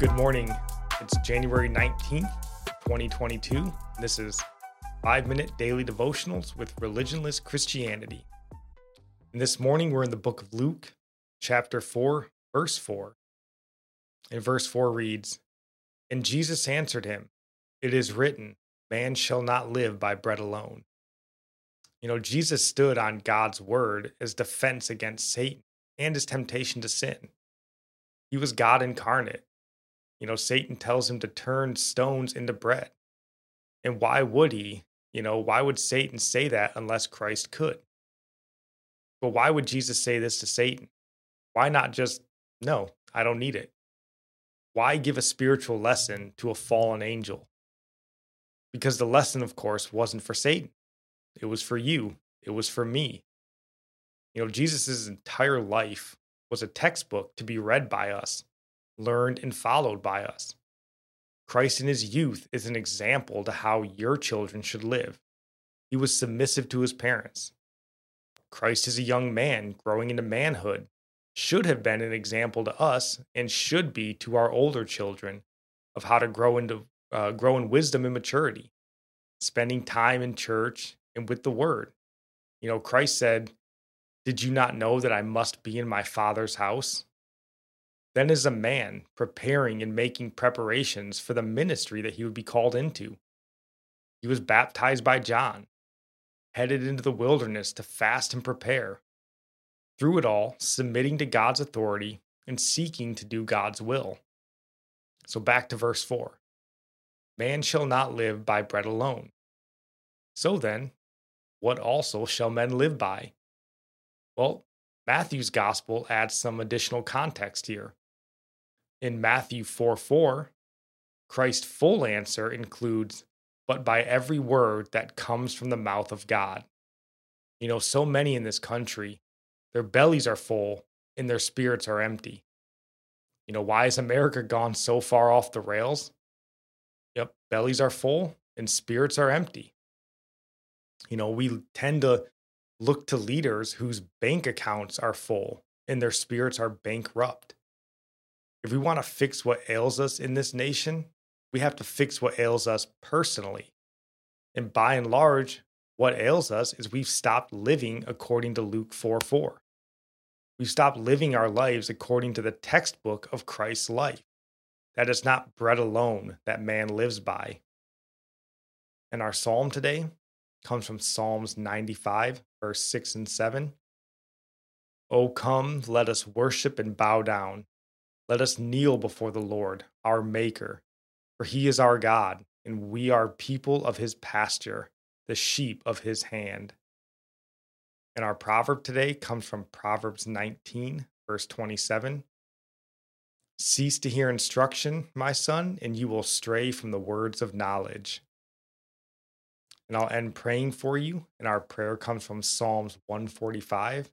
Good morning. It's January 19th, 2022. This is 5 minute daily devotionals with religionless Christianity. And this morning we're in the book of Luke, chapter 4, verse 4. And verse 4 reads And Jesus answered him, It is written, Man shall not live by bread alone. You know, Jesus stood on God's word as defense against Satan and his temptation to sin. He was God incarnate you know, Satan tells him to turn stones into bread. And why would he? You know, why would Satan say that unless Christ could? But why would Jesus say this to Satan? Why not just, no, I don't need it? Why give a spiritual lesson to a fallen angel? Because the lesson, of course, wasn't for Satan. It was for you. It was for me. You know, Jesus' entire life was a textbook to be read by us learned, and followed by us. Christ in his youth is an example to how your children should live. He was submissive to his parents. Christ is a young man growing into manhood, should have been an example to us and should be to our older children of how to grow into uh, grow in wisdom and maturity, spending time in church and with the word. You know, Christ said, "Did you not know that I must be in my Father's house?" Then, as a man, preparing and making preparations for the ministry that he would be called into. He was baptized by John, headed into the wilderness to fast and prepare. Through it all, submitting to God's authority and seeking to do God's will. So, back to verse 4 Man shall not live by bread alone. So then, what also shall men live by? Well, Matthew's gospel adds some additional context here. In Matthew 4 4, Christ's full answer includes, but by every word that comes from the mouth of God. You know, so many in this country, their bellies are full and their spirits are empty. You know, why has America gone so far off the rails? Yep, bellies are full and spirits are empty. You know, we tend to look to leaders whose bank accounts are full and their spirits are bankrupt if we want to fix what ails us in this nation, we have to fix what ails us personally. And by and large, what ails us is we've stopped living according to Luke 4 4. We've stopped living our lives according to the textbook of Christ's life. That is not bread alone that man lives by. And our psalm today comes from Psalms 95, verse 6 and 7. O come, let us worship and bow down. Let us kneel before the Lord, our Maker, for he is our God, and we are people of his pasture, the sheep of his hand. And our proverb today comes from Proverbs 19, verse 27. Cease to hear instruction, my son, and you will stray from the words of knowledge. And I'll end praying for you, and our prayer comes from Psalms 145,